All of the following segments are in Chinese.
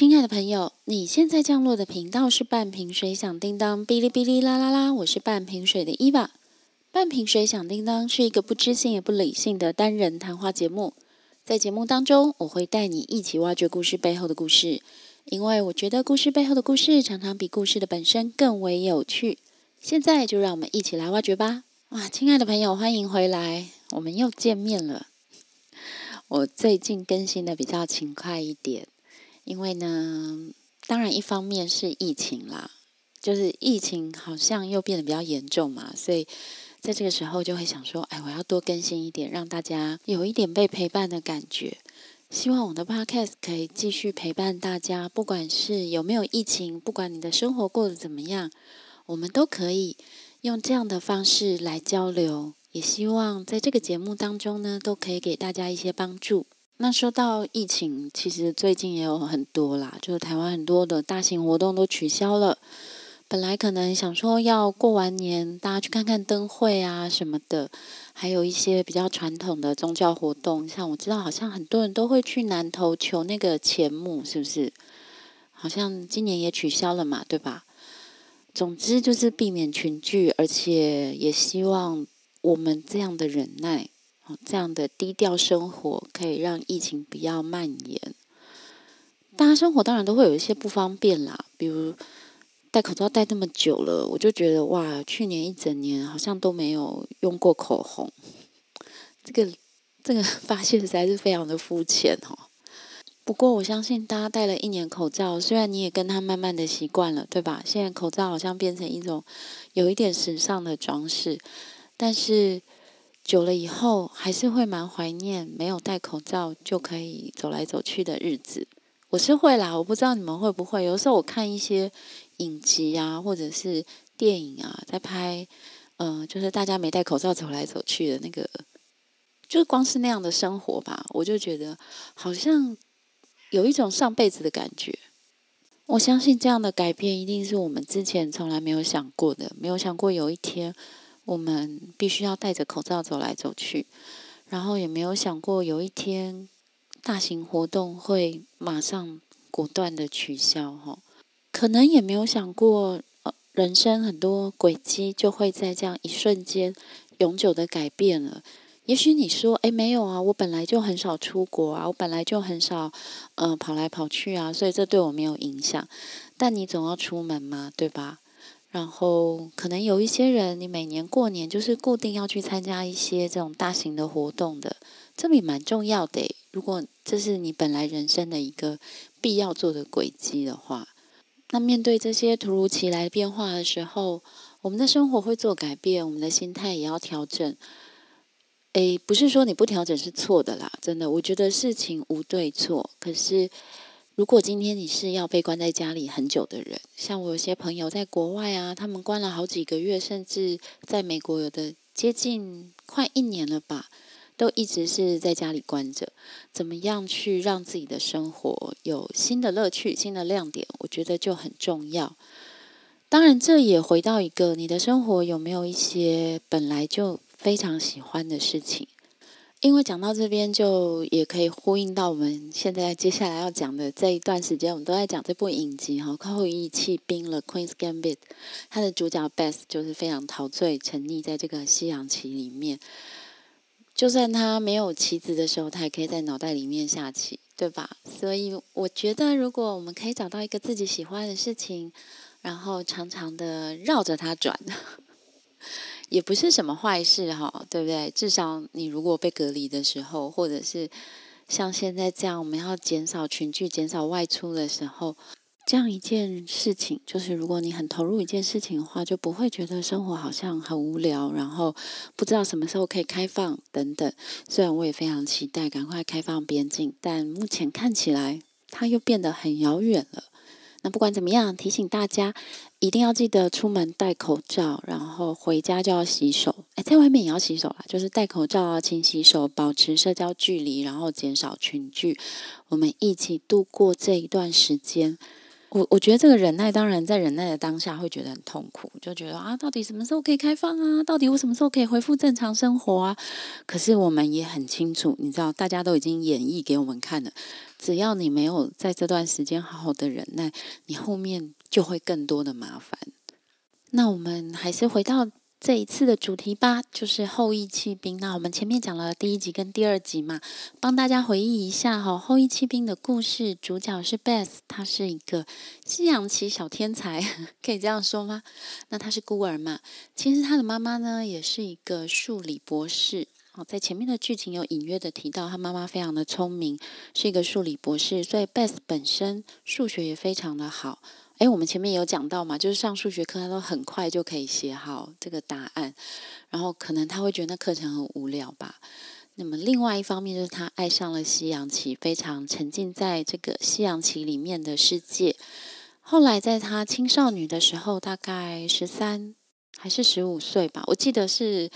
亲爱的朋友，你现在降落的频道是半瓶水响叮当，哔哩哔哩啦啦啦，我是半瓶水的伊娃。半瓶水响叮当是一个不知性也不理性的单人谈话节目，在节目当中，我会带你一起挖掘故事背后的故事，因为我觉得故事背后的故事常常比故事的本身更为有趣。现在就让我们一起来挖掘吧！哇，亲爱的朋友，欢迎回来，我们又见面了。我最近更新的比较勤快一点。因为呢，当然一方面是疫情啦，就是疫情好像又变得比较严重嘛，所以在这个时候就会想说，哎，我要多更新一点，让大家有一点被陪伴的感觉。希望我的 podcast 可以继续陪伴大家，不管是有没有疫情，不管你的生活过得怎么样，我们都可以用这样的方式来交流。也希望在这个节目当中呢，都可以给大家一些帮助。那说到疫情，其实最近也有很多啦，就台湾很多的大型活动都取消了。本来可能想说要过完年，大家去看看灯会啊什么的，还有一些比较传统的宗教活动，像我知道好像很多人都会去南投求那个钱母，是不是？好像今年也取消了嘛，对吧？总之就是避免群聚，而且也希望我们这样的忍耐。这样的低调生活可以让疫情不要蔓延。大家生活当然都会有一些不方便啦，比如戴口罩戴那么久了，我就觉得哇，去年一整年好像都没有用过口红。这个这个发现实在是非常的肤浅哦。不过我相信大家戴了一年口罩，虽然你也跟他慢慢的习惯了，对吧？现在口罩好像变成一种有一点时尚的装饰，但是。久了以后，还是会蛮怀念没有戴口罩就可以走来走去的日子。我是会啦，我不知道你们会不会。有时候我看一些影集啊，或者是电影啊，在拍，嗯，就是大家没戴口罩走来走去的那个，就光是那样的生活吧，我就觉得好像有一种上辈子的感觉。我相信这样的改变一定是我们之前从来没有想过的，没有想过有一天。我们必须要戴着口罩走来走去，然后也没有想过有一天大型活动会马上果断的取消哈，可能也没有想过呃人生很多轨迹就会在这样一瞬间永久的改变了。也许你说哎没有啊，我本来就很少出国啊，我本来就很少嗯跑来跑去啊，所以这对我没有影响。但你总要出门嘛，对吧？然后可能有一些人，你每年过年就是固定要去参加一些这种大型的活动的，这也蛮重要的。如果这是你本来人生的一个必要做的轨迹的话，那面对这些突如其来变化的时候，我们的生活会做改变，我们的心态也要调整。诶，不是说你不调整是错的啦，真的，我觉得事情无对错，可是。如果今天你是要被关在家里很久的人，像我有些朋友在国外啊，他们关了好几个月，甚至在美国有的接近快一年了吧，都一直是在家里关着。怎么样去让自己的生活有新的乐趣、新的亮点？我觉得就很重要。当然，这也回到一个你的生活有没有一些本来就非常喜欢的事情。因为讲到这边，就也可以呼应到我们现在接下来要讲的这一段时间，我们都在讲这部影集哈，《后羿弃兵了》（Queen's Gambit）。它的主角 Beth 就是非常陶醉、沉溺在这个西洋棋里面。就算他没有棋子的时候，他也可以在脑袋里面下棋，对吧？所以我觉得，如果我们可以找到一个自己喜欢的事情，然后常常的绕着它转。也不是什么坏事哈，对不对？至少你如果被隔离的时候，或者是像现在这样，我们要减少群聚、减少外出的时候，这样一件事情，就是如果你很投入一件事情的话，就不会觉得生活好像很无聊，然后不知道什么时候可以开放等等。虽然我也非常期待赶快开放边境，但目前看起来它又变得很遥远了。那不管怎么样，提醒大家一定要记得出门戴口罩，然后回家就要洗手。哎，在外面也要洗手啦，就是戴口罩啊，勤洗手，保持社交距离，然后减少群聚。我们一起度过这一段时间。我我觉得这个忍耐，当然在忍耐的当下会觉得很痛苦，就觉得啊，到底什么时候可以开放啊？到底我什么时候可以恢复正常生活啊？可是我们也很清楚，你知道，大家都已经演绎给我们看了，只要你没有在这段时间好好的忍耐，你后面就会更多的麻烦。那我们还是回到。这一次的主题吧，就是后羿弃兵。那我们前面讲了第一集跟第二集嘛，帮大家回忆一下哈。后羿弃兵的故事，主角是 Beth，他是一个西洋棋小天才，可以这样说吗？那他是孤儿嘛？其实他的妈妈呢，也是一个数理博士。哦，在前面的剧情有隐约的提到，他妈妈非常的聪明，是一个数理博士，所以 Beth 本身数学也非常的好。哎，我们前面有讲到嘛，就是上数学课，他都很快就可以写好这个答案，然后可能他会觉得那课程很无聊吧。那么另外一方面，就是他爱上了西洋棋，非常沉浸在这个西洋棋里面的世界。后来在他青少年的时候，大概十三还是十五岁吧，我记得是。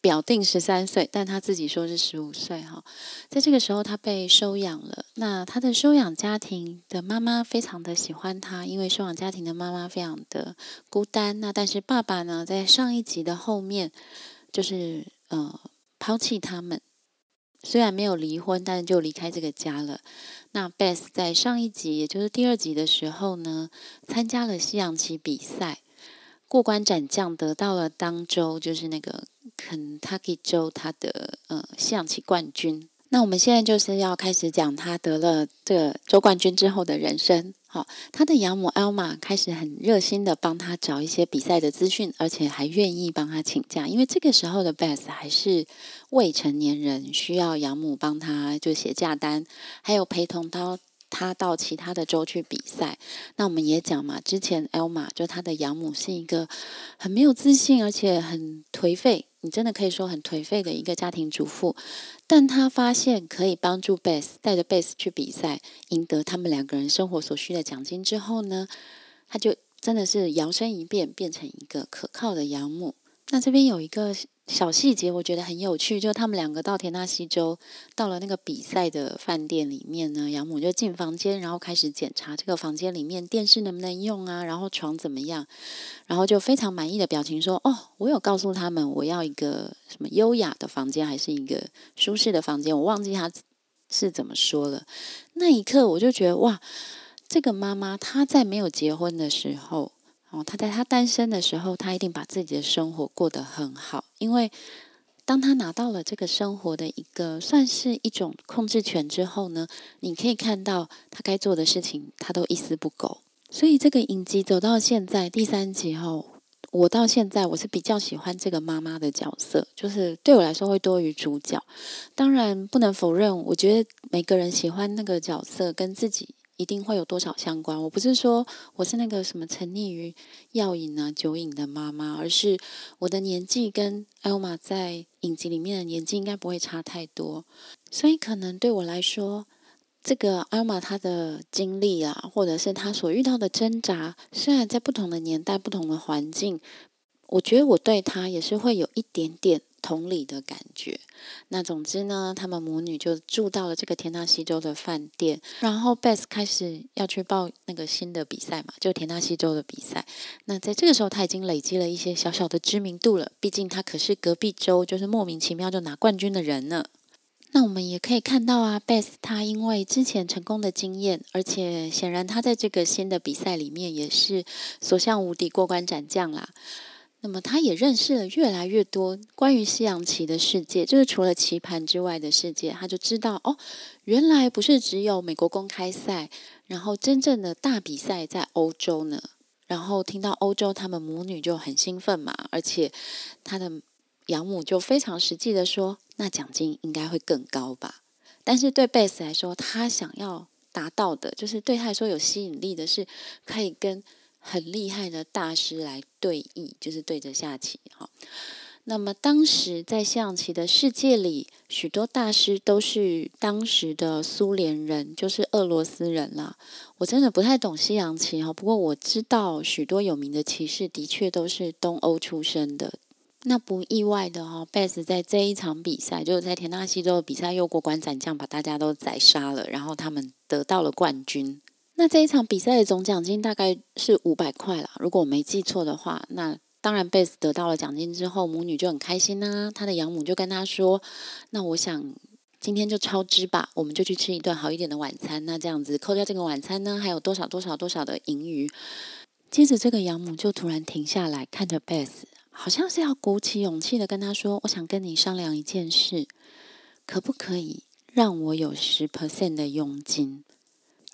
表定十三岁，但他自己说是十五岁哈。在这个时候，他被收养了。那他的收养家庭的妈妈非常的喜欢他，因为收养家庭的妈妈非常的孤单。那但是爸爸呢，在上一集的后面，就是呃抛弃他们。虽然没有离婚，但是就离开这个家了。那 Beth 在上一集，也就是第二集的时候呢，参加了西洋棋比赛，过关斩将，得到了当州，就是那个。肯塔基州他的呃象棋冠军，那我们现在就是要开始讲他得了这个州冠军之后的人生。好，他的养母 Elma 开始很热心的帮他找一些比赛的资讯，而且还愿意帮他请假，因为这个时候的 Beth 还是未成年人，需要养母帮他就写假单，还有陪同他。他到其他的州去比赛，那我们也讲嘛，之前 Elma 就他的养母是一个很没有自信，而且很颓废，你真的可以说很颓废的一个家庭主妇。但他发现可以帮助 Beth 带着 Beth 去比赛，赢得他们两个人生活所需的奖金之后呢，他就真的是摇身一变，变成一个可靠的养母。那这边有一个。小细节我觉得很有趣，就他们两个到田纳西州，到了那个比赛的饭店里面呢，养母就进房间，然后开始检查这个房间里面电视能不能用啊，然后床怎么样，然后就非常满意的表情说：“哦，我有告诉他们我要一个什么优雅的房间，还是一个舒适的房间，我忘记他是怎么说了。”那一刻我就觉得哇，这个妈妈她在没有结婚的时候。哦，他在他单身的时候，他一定把自己的生活过得很好，因为当他拿到了这个生活的一个算是一种控制权之后呢，你可以看到他该做的事情，他都一丝不苟。所以这个影集走到现在第三集后，我到现在我是比较喜欢这个妈妈的角色，就是对我来说会多于主角。当然不能否认，我觉得每个人喜欢那个角色跟自己。一定会有多少相关？我不是说我是那个什么沉溺于药瘾啊、酒瘾的妈妈，而是我的年纪跟艾玛在影集里面的年纪应该不会差太多，所以可能对我来说，这个艾玛她的经历啊，或者是她所遇到的挣扎，虽然在不同的年代、不同的环境，我觉得我对她也是会有一点点。同理的感觉。那总之呢，他们母女就住到了这个田纳西州的饭店。然后 Beth 开始要去报那个新的比赛嘛，就田纳西州的比赛。那在这个时候，他已经累积了一些小小的知名度了。毕竟他可是隔壁州就是莫名其妙就拿冠军的人呢。那我们也可以看到啊，Beth 他因为之前成功的经验，而且显然他在这个新的比赛里面也是所向无敌，过关斩将啦。那么，他也认识了越来越多关于西洋棋的世界，就是除了棋盘之外的世界。他就知道，哦，原来不是只有美国公开赛，然后真正的大比赛在欧洲呢。然后听到欧洲，他们母女就很兴奋嘛，而且他的养母就非常实际的说，那奖金应该会更高吧。但是对贝斯来说，他想要达到的，就是对他来说有吸引力的是，可以跟。很厉害的大师来对弈，就是对着下棋哈。那么当时在象棋的世界里，许多大师都是当时的苏联人，就是俄罗斯人啦。我真的不太懂西洋棋哈，不过我知道许多有名的棋士的确都是东欧出生的。那不意外的哈，贝斯在这一场比赛，就是在田纳西州的比赛，又过关斩将，把大家都宰杀了，然后他们得到了冠军。那这一场比赛的总奖金大概是五百块啦，如果我没记错的话。那当然，贝斯得到了奖金之后，母女就很开心呐。她的养母就跟她说：“那我想今天就超支吧，我们就去吃一顿好一点的晚餐。那这样子扣掉这个晚餐呢，还有多少多少多少的盈余？”接着，这个养母就突然停下来，看着贝斯，好像是要鼓起勇气的跟他说：“我想跟你商量一件事，可不可以让我有十 percent 的佣金？”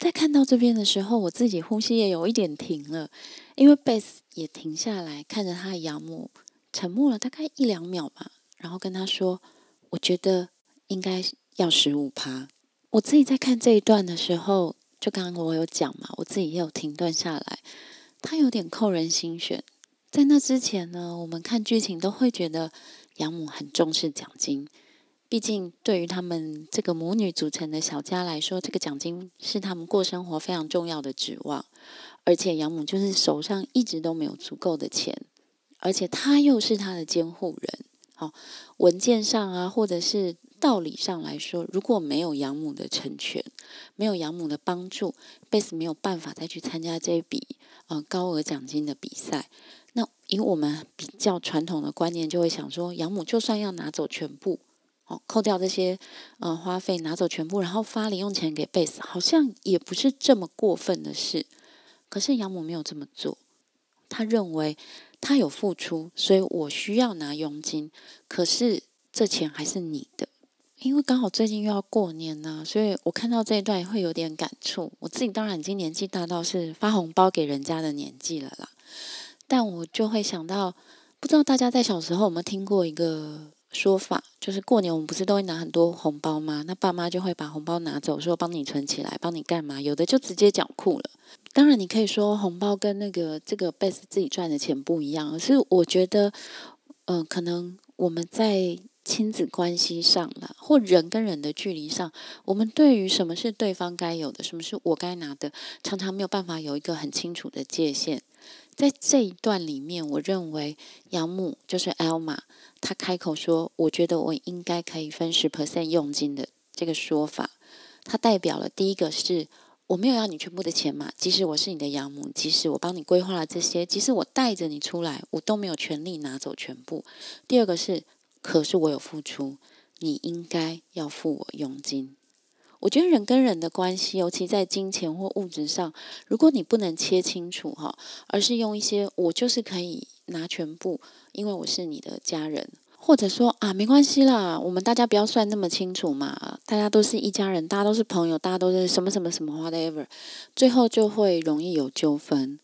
在看到这边的时候，我自己呼吸也有一点停了，因为贝斯也停下来看着他的养母，沉默了大概一两秒吧，然后跟他说：“我觉得应该要十五趴。”我自己在看这一段的时候，就刚刚我有讲嘛，我自己也有停顿下来，他有点扣人心弦。在那之前呢，我们看剧情都会觉得养母很重视奖金。毕竟，对于他们这个母女组成的小家来说，这个奖金是他们过生活非常重要的指望。而且，养母就是手上一直都没有足够的钱，而且他又是他的监护人。好，文件上啊，或者是道理上来说，如果没有养母的成全，没有养母的帮助，贝斯没有办法再去参加这一笔呃高额奖金的比赛。那以我们比较传统的观念，就会想说，养母就算要拿走全部。哦，扣掉这些呃花费，拿走全部，然后发零用钱给贝斯，好像也不是这么过分的事。可是养母没有这么做，他认为他有付出，所以我需要拿佣金。可是这钱还是你的，因为刚好最近又要过年呢，所以我看到这一段会有点感触。我自己当然已经年纪大到是发红包给人家的年纪了啦，但我就会想到，不知道大家在小时候有没有听过一个。说法就是过年我们不是都会拿很多红包吗？那爸妈就会把红包拿走，说帮你存起来，帮你干嘛？有的就直接缴库了。当然，你可以说红包跟那个这个贝斯自己赚的钱不一样，是我觉得，嗯，可能我们在亲子关系上了，或人跟人的距离上，我们对于什么是对方该有的，什么是我该拿的，常常没有办法有一个很清楚的界限。在这一段里面，我认为养母就是 Elma，她开口说：“我觉得我应该可以分十 percent 佣金的这个说法，它代表了第一个是我没有要你全部的钱嘛，即使我是你的养母，即使我帮你规划了这些，即使我带着你出来，我都没有权利拿走全部。第二个是，可是我有付出，你应该要付我佣金。”我觉得人跟人的关系，尤其在金钱或物质上，如果你不能切清楚哈，而是用一些我就是可以拿全部，因为我是你的家人，或者说啊没关系啦，我们大家不要算那么清楚嘛，大家都是一家人，大家都是朋友，大家都是什么什么什么 whatever，最后就会容易有纠纷。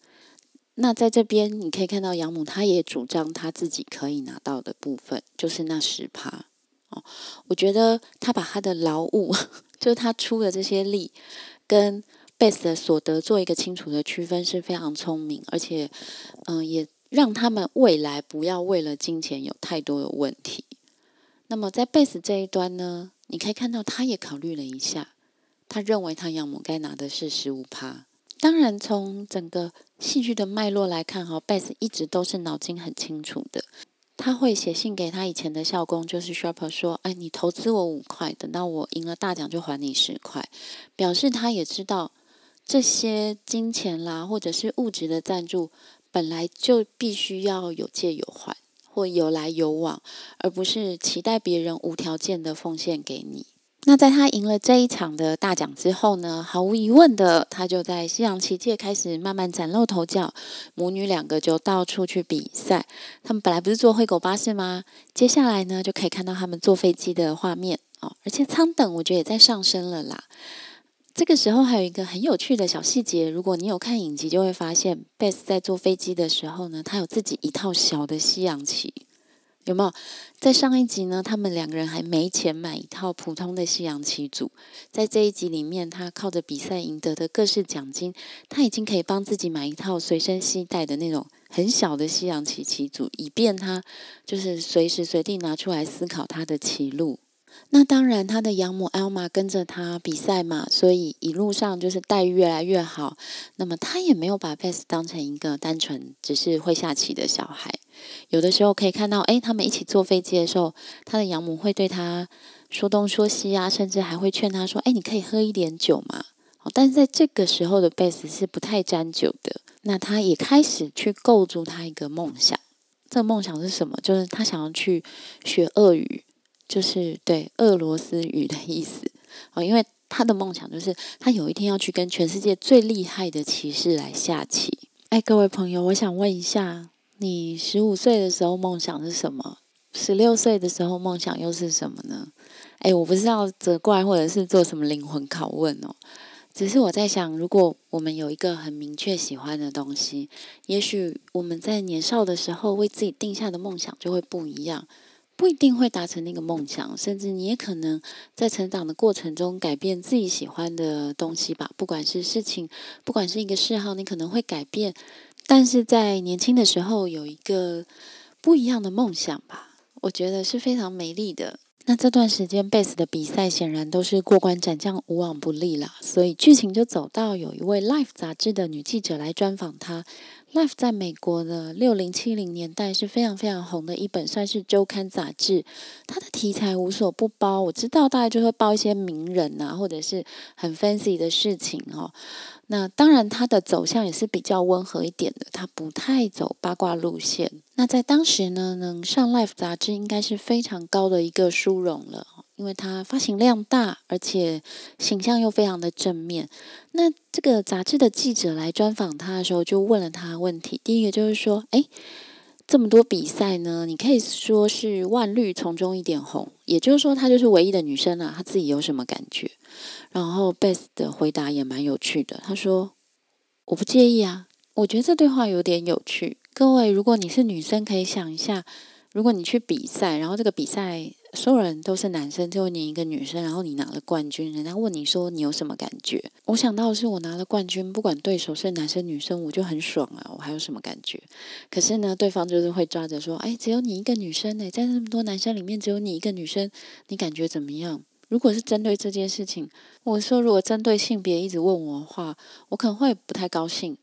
那在这边你可以看到养母，她也主张她自己可以拿到的部分，就是那十趴哦。我觉得她把她的劳务。就是他出的这些力，跟贝斯的所得做一个清楚的区分是非常聪明，而且，嗯，也让他们未来不要为了金钱有太多的问题。那么在贝斯这一端呢，你可以看到他也考虑了一下，他认为他养母该拿的是十五趴。当然，从整个戏剧的脉络来看，哈，贝斯一直都是脑筋很清楚的。他会写信给他以前的校工，就是 Sharper 说：“哎，你投资我五块，等到我赢了大奖就还你十块。”表示他也知道这些金钱啦，或者是物质的赞助，本来就必须要有借有还，或有来有往，而不是期待别人无条件的奉献给你。那在他赢了这一场的大奖之后呢，毫无疑问的，他就在西洋棋界开始慢慢崭露头角。母女两个就到处去比赛。他们本来不是坐灰狗巴士吗？接下来呢，就可以看到他们坐飞机的画面哦。而且舱等我觉得也在上升了啦。这个时候还有一个很有趣的小细节，如果你有看影集，就会发现贝斯在坐飞机的时候呢，他有自己一套小的西洋棋。有没有在上一集呢？他们两个人还没钱买一套普通的西洋棋组，在这一集里面，他靠着比赛赢得的各式奖金，他已经可以帮自己买一套随身携带的那种很小的西洋棋棋组，以便他就是随时随地拿出来思考他的棋路。那当然，他的养母 Elma 跟着他比赛嘛，所以一路上就是待遇越来越好。那么他也没有把 Bess 当成一个单纯只是会下棋的小孩。有的时候可以看到，哎，他们一起坐飞机的时候，他的养母会对他说东说西啊，甚至还会劝他说：“哎，你可以喝一点酒嘛。”但是在这个时候的贝斯是不太沾酒的。那他也开始去构筑他一个梦想。这个梦想是什么？就是他想要去学俄语，就是对俄罗斯语的意思哦。因为他的梦想就是他有一天要去跟全世界最厉害的骑士来下棋。哎，各位朋友，我想问一下，你十五岁的时候梦想是什么？十六岁的时候梦想又是什么呢？哎，我不是要责怪或者是做什么灵魂拷问哦。只是我在想，如果我们有一个很明确喜欢的东西，也许我们在年少的时候为自己定下的梦想就会不一样，不一定会达成那个梦想，甚至你也可能在成长的过程中改变自己喜欢的东西吧。不管是事情，不管是一个嗜好，你可能会改变，但是在年轻的时候有一个不一样的梦想吧，我觉得是非常美丽的。那这段时间，贝斯的比赛显然都是过关斩将，无往不利啦。所以剧情就走到有一位《Life》杂志的女记者来专访他。《Life》在美国的六零七零年代是非常非常红的一本，算是周刊杂志。它的题材无所不包，我知道大概就会包一些名人啊，或者是很 fancy 的事情哦。那当然，它的走向也是比较温和一点的，它不太走八卦路线。那在当时呢，能上《Life》杂志应该是非常高的一个殊荣了，因为它发行量大，而且形象又非常的正面。那这个杂志的记者来专访他的时候，就问了他问题。第一个就是说，哎。这么多比赛呢，你可以说是万绿丛中一点红，也就是说她就是唯一的女生啊，她自己有什么感觉？然后贝斯的回答也蛮有趣的，他说：“我不介意啊。”我觉得这对话有点有趣。各位，如果你是女生，可以想一下，如果你去比赛，然后这个比赛。所有人都是男生，就你一个女生，然后你拿了冠军，人家问你说你有什么感觉？我想到的是我拿了冠军，不管对手是男生女生，我就很爽啊！我还有什么感觉？可是呢，对方就是会抓着说：“哎，只有你一个女生呢，在那么多男生里面只有你一个女生，你感觉怎么样？”如果是针对这件事情，我说如果针对性别一直问我的话，我可能会不太高兴。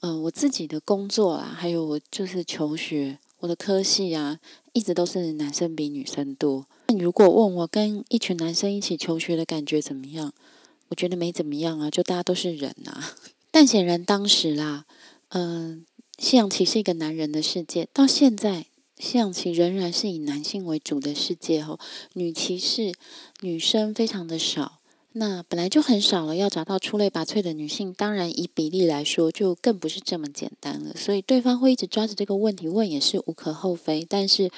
嗯，我自己的工作啊，还有我就是求学。我的科系啊，一直都是男生比女生多。那如果问我跟一群男生一起求学的感觉怎么样？我觉得没怎么样啊，就大家都是人啊。但显然当时啦，嗯，西洋棋是一个男人的世界，到现在西洋棋仍然是以男性为主的世界哦，女骑士、女生非常的少。那本来就很少了，要找到出类拔萃的女性，当然以比例来说就更不是这么简单了。所以对方会一直抓着这个问题问，也是无可厚非。但是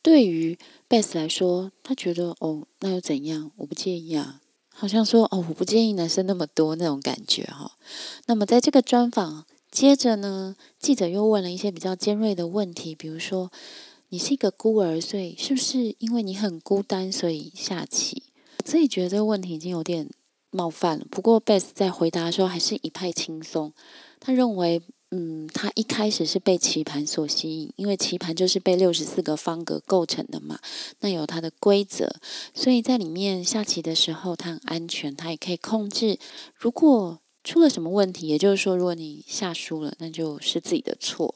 对于贝斯来说，他觉得哦，那又怎样？我不介意啊，好像说哦，我不介意男生那么多那种感觉哈。那么在这个专访接着呢，记者又问了一些比较尖锐的问题，比如说你是一个孤儿，所以是不是因为你很孤单，所以下棋？自己觉得这个问题已经有点冒犯了。不过贝斯在回答的时候还是一派轻松。他认为，嗯，他一开始是被棋盘所吸引，因为棋盘就是被六十四个方格构成的嘛，那有它的规则，所以在里面下棋的时候，他很安全，他也可以控制。如果出了什么问题，也就是说，如果你下输了，那就是自己的错。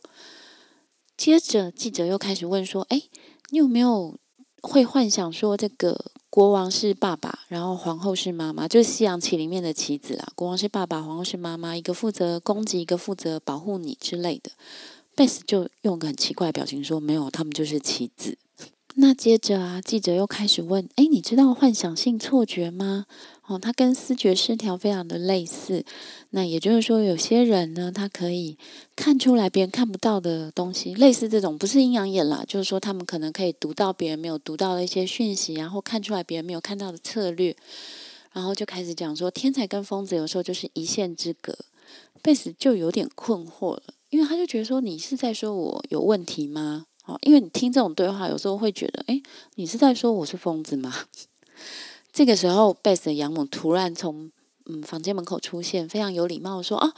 接着记者又开始问说：“哎，你有没有会幻想说这个？”国王是爸爸，然后皇后是妈妈，就是西洋棋里面的棋子啦。国王是爸爸，皇后是妈妈，一个负责攻击，一个负责保护你之类的。贝斯就用个很奇怪的表情说：“没有，他们就是棋子。”那接着啊，记者又开始问：“哎，你知道幻想性错觉吗？哦，它跟思觉失调非常的类似。那也就是说，有些人呢，他可以看出来别人看不到的东西，类似这种不是阴阳眼啦，就是说他们可能可以读到别人没有读到的一些讯息，然后看出来别人没有看到的策略。然后就开始讲说，天才跟疯子有时候就是一线之隔。贝斯就有点困惑了，因为他就觉得说，你是在说我有问题吗？”因为你听这种对话，有时候会觉得，哎，你是在说我是疯子吗？这个时候，贝斯的养母突然从嗯房间门口出现，非常有礼貌说：“啊，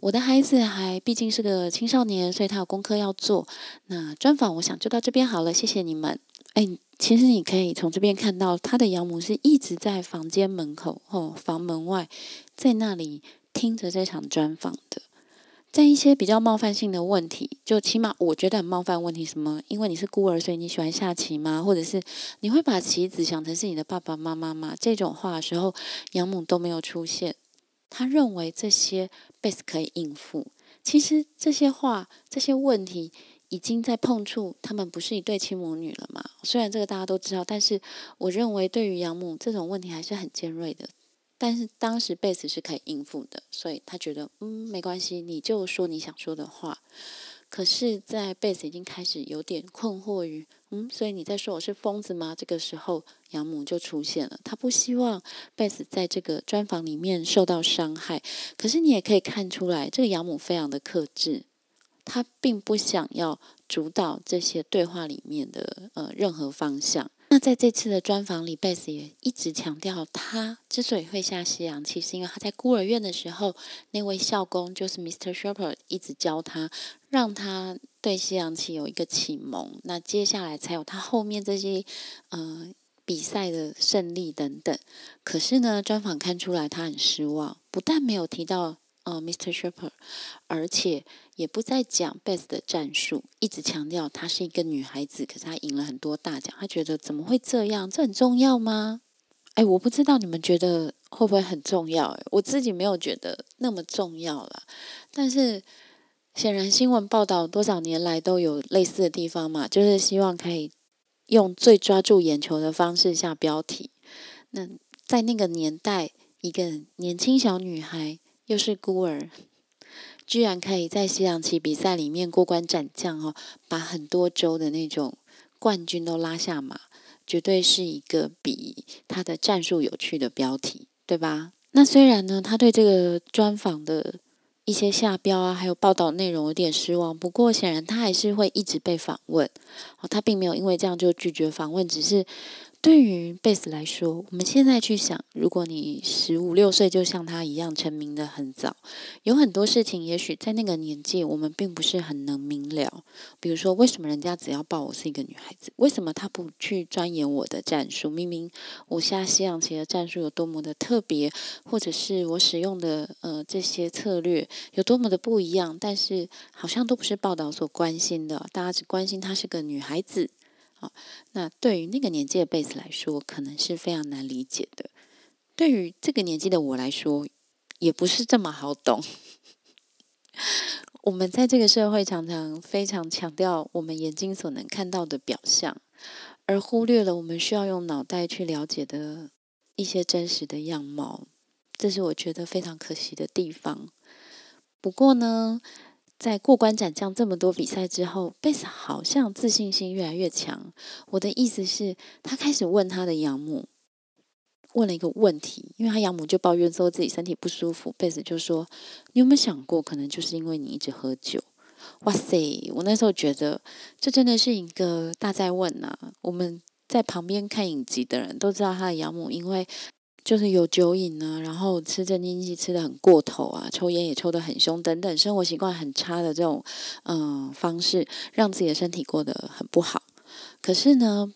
我的孩子还毕竟是个青少年，所以他有功课要做。那专访，我想就到这边好了，谢谢你们。”哎，其实你可以从这边看到，他的养母是一直在房间门口哦，房门外，在那里听着这场专访的。在一些比较冒犯性的问题，就起码我觉得很冒犯问题，什么？因为你是孤儿，所以你喜欢下棋吗？或者是你会把棋子想成是你的爸爸妈妈吗？这种话的时候，养母都没有出现。他认为这些贝斯可以应付。其实这些话、这些问题已经在碰触他们不是一对亲母女了嘛？虽然这个大家都知道，但是我认为对于养母这种问题还是很尖锐的。但是当时贝斯是可以应付的，所以他觉得嗯没关系，你就说你想说的话。可是，在贝斯已经开始有点困惑于嗯，所以你在说我是疯子吗？这个时候养母就出现了，他不希望贝斯在这个专访里面受到伤害。可是你也可以看出来，这个养母非常的克制，他并不想要主导这些对话里面的呃任何方向。那在这次的专访里，贝斯也一直强调，他之所以会下西洋棋，是因为他在孤儿院的时候，那位校工就是 Mr. Shepherd 一直教他，让他对西洋棋有一个启蒙。那接下来才有他后面这些呃比赛的胜利等等。可是呢，专访看出来他很失望，不但没有提到。呃，Mr. Shepherd，而且也不再讲 Best 的战术，一直强调她是一个女孩子，可是她赢了很多大奖，她觉得怎么会这样？这很重要吗？哎，我不知道你们觉得会不会很重要？哎，我自己没有觉得那么重要了。但是显然新闻报道多少年来都有类似的地方嘛，就是希望可以用最抓住眼球的方式下标题。那在那个年代，一个年轻小女孩。又是孤儿，居然可以在西洋棋比赛里面过关斩将哦，把很多州的那种冠军都拉下马，绝对是一个比他的战术有趣的标题，对吧？那虽然呢，他对这个专访的一些下标啊，还有报道内容有点失望，不过显然他还是会一直被访问哦，他并没有因为这样就拒绝访问，只是。对于贝斯来说，我们现在去想，如果你十五六岁就像他一样成名的很早，有很多事情，也许在那个年纪我们并不是很能明了。比如说，为什么人家只要报我是一个女孩子？为什么他不去钻研我的战术？明明我下西洋棋的战术有多么的特别，或者是我使用的呃这些策略有多么的不一样，但是好像都不是报道所关心的。大家只关心她是个女孩子。好，那对于那个年纪的贝斯来说，可能是非常难理解的。对于这个年纪的我来说，也不是这么好懂。我们在这个社会常常非常强调我们眼睛所能看到的表象，而忽略了我们需要用脑袋去了解的一些真实的样貌。这是我觉得非常可惜的地方。不过呢，在过关斩将这么多比赛之后，贝斯好像自信心越来越强。我的意思是，他开始问他的养母，问了一个问题，因为他养母就抱怨说自己身体不舒服。贝斯就说：“你有没有想过，可能就是因为你一直喝酒？”哇塞！我那时候觉得，这真的是一个大在问呐。我们在旁边看影集的人都知道，他的养母因为。就是有酒瘾啊，然后吃镇静剂吃的很过头啊，抽烟也抽得很凶等等，生活习惯很差的这种嗯方式，让自己的身体过得很不好。可是呢，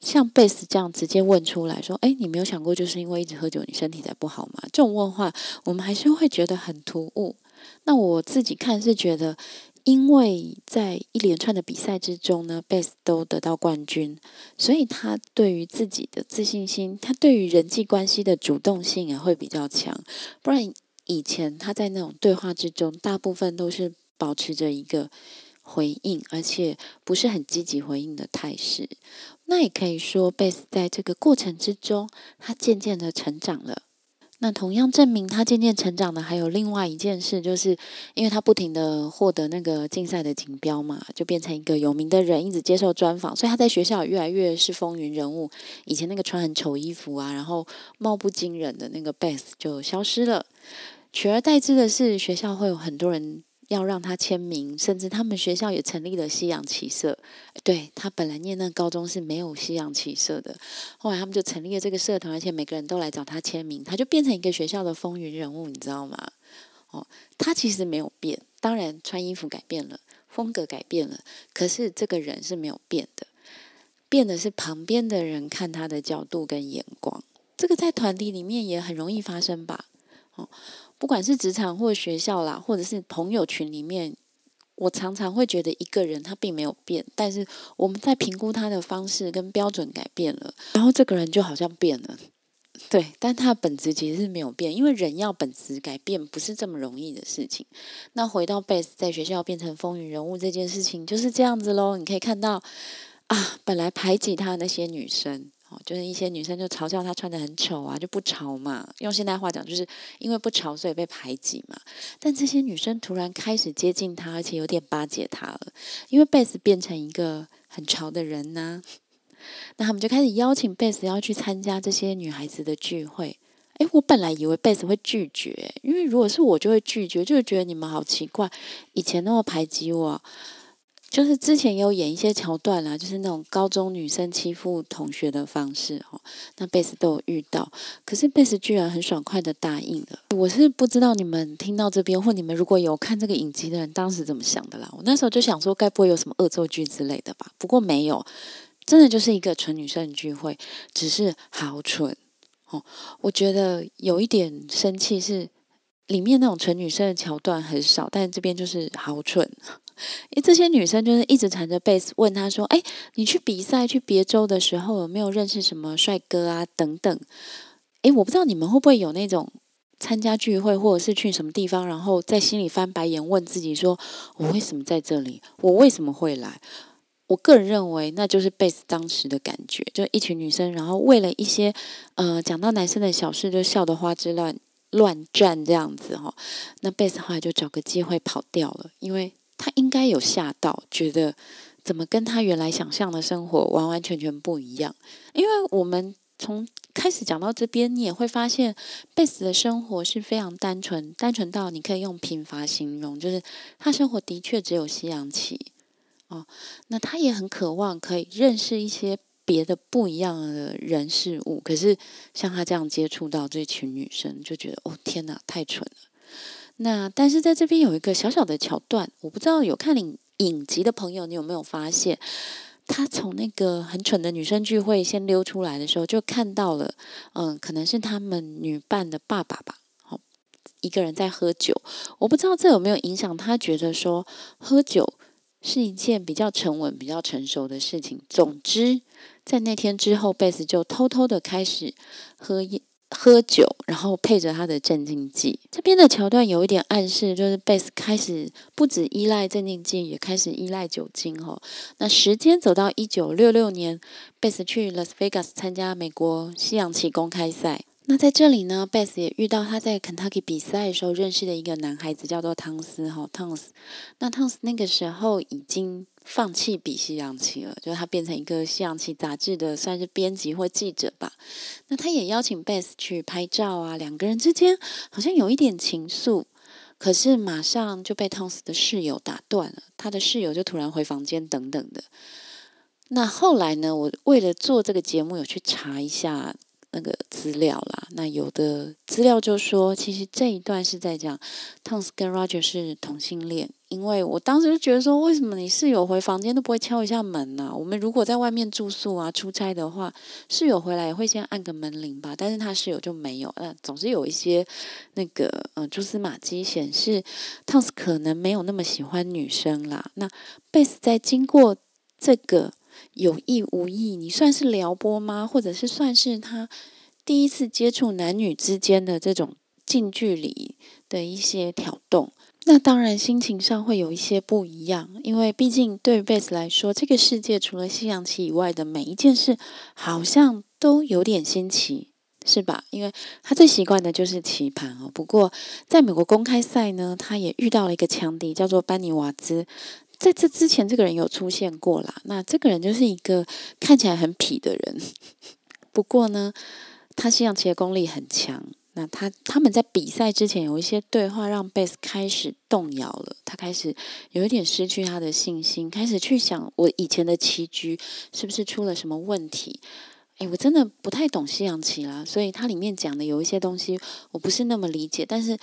像贝斯这样直接问出来说：“哎，你没有想过就是因为一直喝酒，你身体才不好吗？”这种问话，我们还是会觉得很突兀。那我自己看是觉得。因为在一连串的比赛之中呢，贝斯都得到冠军，所以他对于自己的自信心，他对于人际关系的主动性也会比较强。不然以前他在那种对话之中，大部分都是保持着一个回应，而且不是很积极回应的态势。那也可以说，贝斯在这个过程之中，他渐渐的成长了。那同样证明他渐渐成长的，还有另外一件事，就是因为他不停的获得那个竞赛的锦标嘛，就变成一个有名的人，一直接受专访，所以他在学校越来越是风云人物。以前那个穿很丑衣服啊，然后貌不惊人的那个 Beth 就消失了，取而代之的是学校会有很多人。要让他签名，甚至他们学校也成立了西洋棋社。对他本来念那高中是没有西洋棋社的，后来他们就成立了这个社团，而且每个人都来找他签名，他就变成一个学校的风云人物，你知道吗？哦，他其实没有变，当然穿衣服改变了，风格改变了，可是这个人是没有变的，变的是旁边的人看他的角度跟眼光。这个在团体里面也很容易发生吧？哦。不管是职场或学校啦，或者是朋友群里面，我常常会觉得一个人他并没有变，但是我们在评估他的方式跟标准改变了，然后这个人就好像变了。对，但他的本质其实是没有变，因为人要本质改变不是这么容易的事情。那回到贝斯在学校变成风云人物这件事情就是这样子喽。你可以看到啊，本来排挤他那些女生。就是一些女生就嘲笑他穿的很丑啊，就不潮嘛。用现代话讲，就是因为不潮，所以被排挤嘛。但这些女生突然开始接近他，而且有点巴结他了，因为贝斯变成一个很潮的人呢。那他们就开始邀请贝斯要去参加这些女孩子的聚会。诶，我本来以为贝斯会拒绝，因为如果是我就会拒绝，就是觉得你们好奇怪，以前那么排挤我。就是之前有演一些桥段啦，就是那种高中女生欺负同学的方式哦，那贝斯都有遇到，可是贝斯居然很爽快的答应了。我是不知道你们听到这边，或你们如果有看这个影集的人，当时怎么想的啦？我那时候就想说，该不会有什么恶作剧之类的吧？不过没有，真的就是一个纯女生的聚会，只是好蠢哦。我觉得有一点生气是，里面那种纯女生的桥段很少，但这边就是好蠢。因为这些女生就是一直缠着贝斯，问他说：“哎，你去比赛去别州的时候，有没有认识什么帅哥啊？等等。”哎，我不知道你们会不会有那种参加聚会，或者是去什么地方，然后在心里翻白眼，问自己说：“我为什么在这里？我为什么会来？”我个人认为，那就是贝斯当时的感觉，就一群女生，然后为了一些呃讲到男生的小事，就笑得花枝乱乱转这样子哈。那贝斯后来就找个机会跑掉了，因为。他应该有吓到，觉得怎么跟他原来想象的生活完完全全不一样。因为我们从开始讲到这边，你也会发现贝斯的生活是非常单纯，单纯到你可以用贫乏形容，就是他生活的确只有西洋棋哦。那他也很渴望可以认识一些别的不一样的人事物，可是像他这样接触到这群女生，就觉得哦天哪，太蠢了。那但是在这边有一个小小的桥段，我不知道有看影影集的朋友，你有没有发现，他从那个很蠢的女生聚会先溜出来的时候，就看到了，嗯，可能是他们女伴的爸爸吧，好，一个人在喝酒，我不知道这有没有影响他觉得说喝酒是一件比较沉稳、比较成熟的事情。总之，在那天之后，贝斯就偷偷的开始喝烟。喝酒，然后配着他的镇静剂。这边的桥段有一点暗示，就是贝斯开始不止依赖镇静剂，也开始依赖酒精。哈，那时间走到一九六六年，贝斯去 Las Vegas 参加美国西洋棋公开赛。那在这里呢，贝斯也遇到他在 Kentucky 比赛的时候认识的一个男孩子，叫做汤斯。哈，汤斯。那汤斯那个时候已经。放弃比西洋棋了，就是他变成一个西洋棋杂志的算是编辑或记者吧。那他也邀请贝斯去拍照啊，两个人之间好像有一点情愫，可是马上就被汤斯的室友打断了。他的室友就突然回房间等等的。那后来呢？我为了做这个节目，有去查一下那个资料啦。那有的资料就说，其实这一段是在讲汤斯跟 Roger 是同性恋。因为我当时就觉得说，为什么你室友回房间都不会敲一下门呢？我们如果在外面住宿啊、出差的话，室友回来也会先按个门铃吧。但是他室友就没有，呃，总是有一些那个呃蛛丝马迹显示，汤斯可能没有那么喜欢女生啦。那贝斯在经过这个有意无意，你算是撩拨吗？或者是算是他第一次接触男女之间的这种近距离的一些挑动？那当然，心情上会有一些不一样，因为毕竟对于贝斯来说，这个世界除了西洋棋以外的每一件事，好像都有点新奇，是吧？因为他最习惯的就是棋盘哦。不过，在美国公开赛呢，他也遇到了一个强敌，叫做班尼瓦兹。在这之前，这个人有出现过啦。那这个人就是一个看起来很痞的人，不过呢，他西洋棋的功力很强。那他他们在比赛之前有一些对话，让贝斯开始动摇了。他开始有一点失去他的信心，开始去想我以前的棋局是不是出了什么问题？诶，我真的不太懂西洋棋啦，所以它里面讲的有一些东西我不是那么理解。但是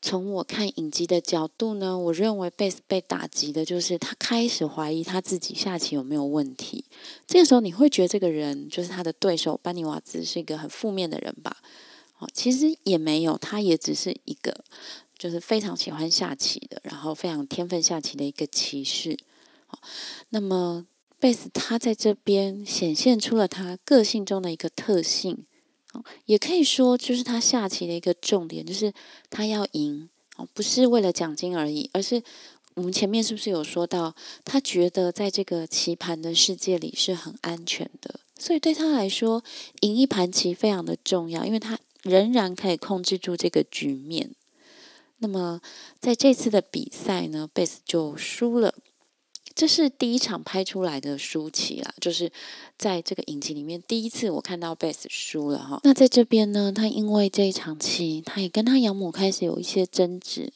从我看影集的角度呢，我认为贝斯被打击的就是他开始怀疑他自己下棋有没有问题。这个时候你会觉得这个人就是他的对手班尼瓦兹是一个很负面的人吧？其实也没有，他也只是一个，就是非常喜欢下棋的，然后非常天分下棋的一个棋士。好，那么贝斯他在这边显现出了他个性中的一个特性。也可以说就是他下棋的一个重点，就是他要赢哦，不是为了奖金而已，而是我们前面是不是有说到，他觉得在这个棋盘的世界里是很安全的，所以对他来说，赢一盘棋非常的重要，因为他仍然可以控制住这个局面。那么在这次的比赛呢，贝斯就输了。这是第一场拍出来的输棋啦，就是在这个影集里面第一次我看到贝斯输了哈。那在这边呢，他因为这一场棋，他也跟他养母开始有一些争执，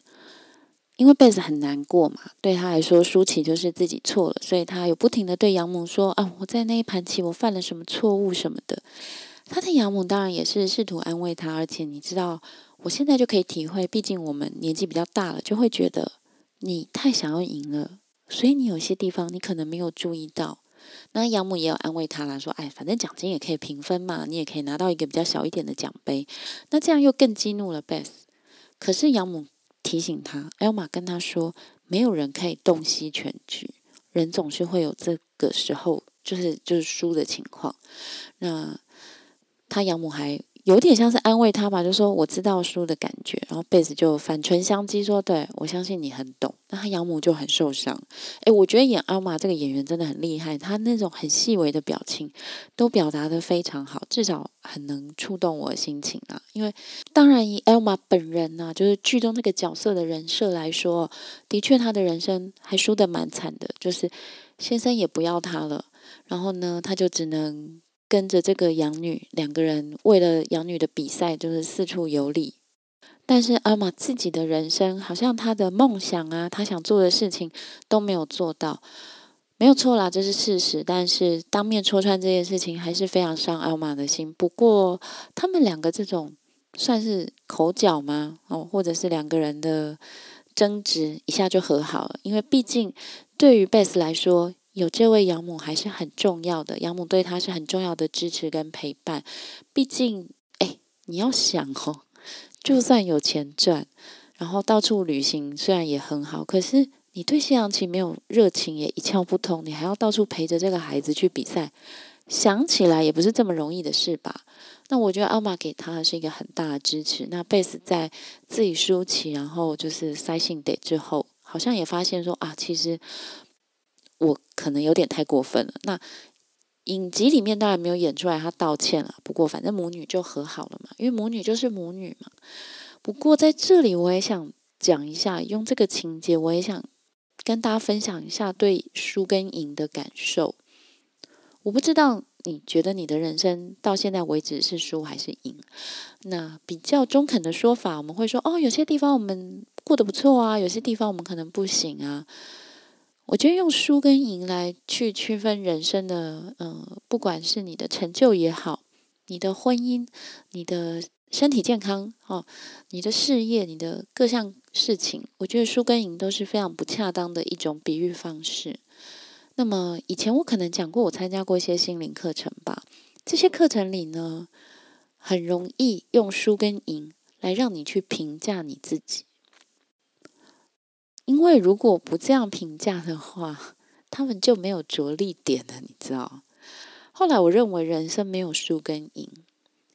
因为贝斯很难过嘛，对他来说输棋就是自己错了，所以他有不停的对养母说啊，我在那一盘棋我犯了什么错误什么的。他的养母当然也是试图安慰他，而且你知道，我现在就可以体会，毕竟我们年纪比较大了，就会觉得你太想要赢了。所以你有些地方你可能没有注意到，那养母也有安慰他啦，说：“哎，反正奖金也可以平分嘛，你也可以拿到一个比较小一点的奖杯。”那这样又更激怒了 Beth。可是养母提醒他，Elma 跟他说：“没有人可以洞悉全局，人总是会有这个时候，就是就是输的情况。”那他养母还。有点像是安慰他吧，就说我知道输的感觉，然后贝斯就反唇相讥说：“对我相信你很懂。”那他养母就很受伤。诶，我觉得演阿玛这个演员真的很厉害，他那种很细微的表情都表达的非常好，至少很能触动我的心情啊。因为当然以艾玛本人呢，就是剧中那个角色的人设来说，的确他的人生还输得蛮惨的，就是先生也不要他了，然后呢，他就只能。跟着这个养女，两个人为了养女的比赛，就是四处游历。但是阿玛自己的人生，好像他的梦想啊，他想做的事情都没有做到，没有错啦，这是事实。但是当面戳穿这件事情，还是非常伤阿玛的心。不过他们两个这种算是口角吗？哦，或者是两个人的争执，一下就和好了。因为毕竟对于贝斯来说。有这位养母还是很重要的，养母对他是很重要的支持跟陪伴。毕竟，哎，你要想哦，就算有钱赚，然后到处旅行，虽然也很好，可是你对西洋棋没有热情，也一窍不通，你还要到处陪着这个孩子去比赛，想起来也不是这么容易的事吧？那我觉得阿玛给他是一个很大的支持。那贝斯在自己输棋，然后就是塞信得之后，好像也发现说啊，其实。我可能有点太过分了。那影集里面当然没有演出来他道歉了，不过反正母女就和好了嘛，因为母女就是母女嘛。不过在这里我也想讲一下，用这个情节，我也想跟大家分享一下对输跟赢的感受。我不知道你觉得你的人生到现在为止是输还是赢？那比较中肯的说法，我们会说哦，有些地方我们过得不错啊，有些地方我们可能不行啊。我觉得用输跟赢来去区分人生的，嗯，不管是你的成就也好，你的婚姻、你的身体健康，哦，你的事业、你的各项事情，我觉得输跟赢都是非常不恰当的一种比喻方式。那么以前我可能讲过，我参加过一些心灵课程吧，这些课程里呢，很容易用输跟赢来让你去评价你自己。因为如果不这样评价的话，他们就没有着力点了，你知道？后来我认为人生没有输跟赢，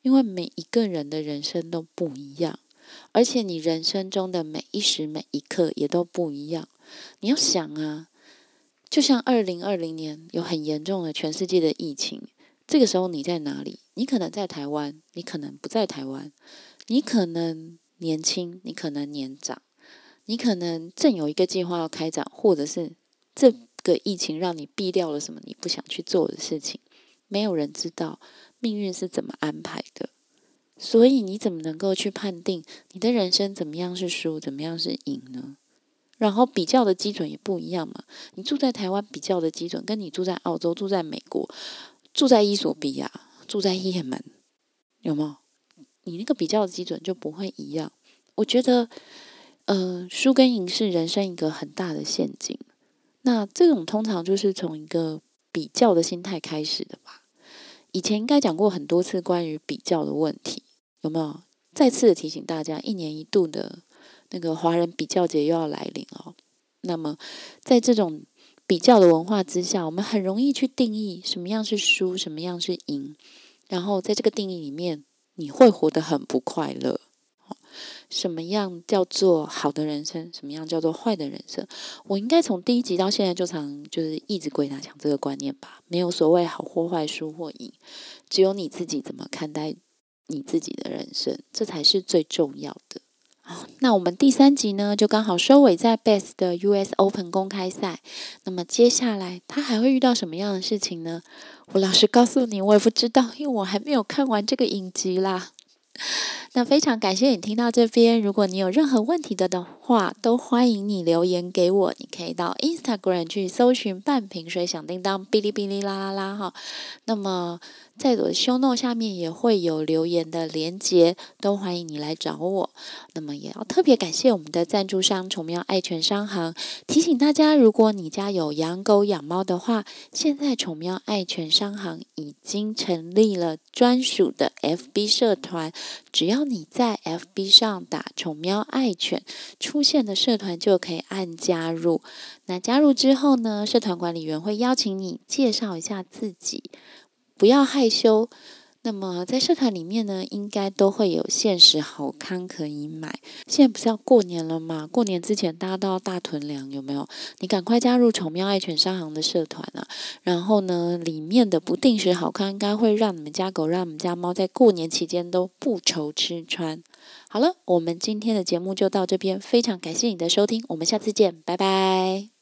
因为每一个人的人生都不一样，而且你人生中的每一时每一刻也都不一样。你要想啊，就像二零二零年有很严重的全世界的疫情，这个时候你在哪里？你可能在台湾，你可能不在台湾，你可能年轻，你可能年长。你可能正有一个计划要开展，或者是这个疫情让你避掉了什么你不想去做的事情，没有人知道命运是怎么安排的，所以你怎么能够去判定你的人生怎么样是输，怎么样是赢呢？然后比较的基准也不一样嘛。你住在台湾比较的基准，跟你住在澳洲、住在美国、住在伊索比亚、住在也门，有吗？你那个比较的基准就不会一样。我觉得。呃，输跟赢是人生一个很大的陷阱。那这种通常就是从一个比较的心态开始的吧。以前应该讲过很多次关于比较的问题，有没有？再次的提醒大家，一年一度的那个华人比较节又要来临了。那么，在这种比较的文化之下，我们很容易去定义什么样是输，什么样是赢。然后在这个定义里面，你会活得很不快乐。什么样叫做好的人生？什么样叫做坏的人生？我应该从第一集到现在就常就是一直归纳讲这个观念吧。没有所谓好或坏、输或赢，只有你自己怎么看待你自己的人生，这才是最重要的。那我们第三集呢，就刚好收尾在 Best 的 US Open 公开赛。那么接下来他还会遇到什么样的事情呢？我老实告诉你，我也不知道，因为我还没有看完这个影集啦。那非常感谢你听到这边。如果你有任何问题的的话，都欢迎你留言给我。你可以到 Instagram 去搜寻半瓶水响叮当，哔哩哔哩啦啦啦哈。那么在我的 show note 下面也会有留言的连接，都欢迎你来找我。那么也要特别感谢我们的赞助商宠喵爱犬商行。提醒大家，如果你家有养狗养猫的话，现在宠喵爱犬商行已经成立了专属的 FB 社团。只要你在 FB 上打“宠喵爱犬”，出出现的社团就可以按加入。那加入之后呢，社团管理员会邀请你介绍一下自己，不要害羞。那么在社团里面呢，应该都会有限时好康可以买。现在不是要过年了吗？过年之前大家都要大囤粮，有没有？你赶快加入宠喵爱犬商行的社团啊！然后呢，里面的不定时好康应该会让你们家狗、让你们家猫在过年期间都不愁吃穿。好了，我们今天的节目就到这边，非常感谢你的收听，我们下次见，拜拜。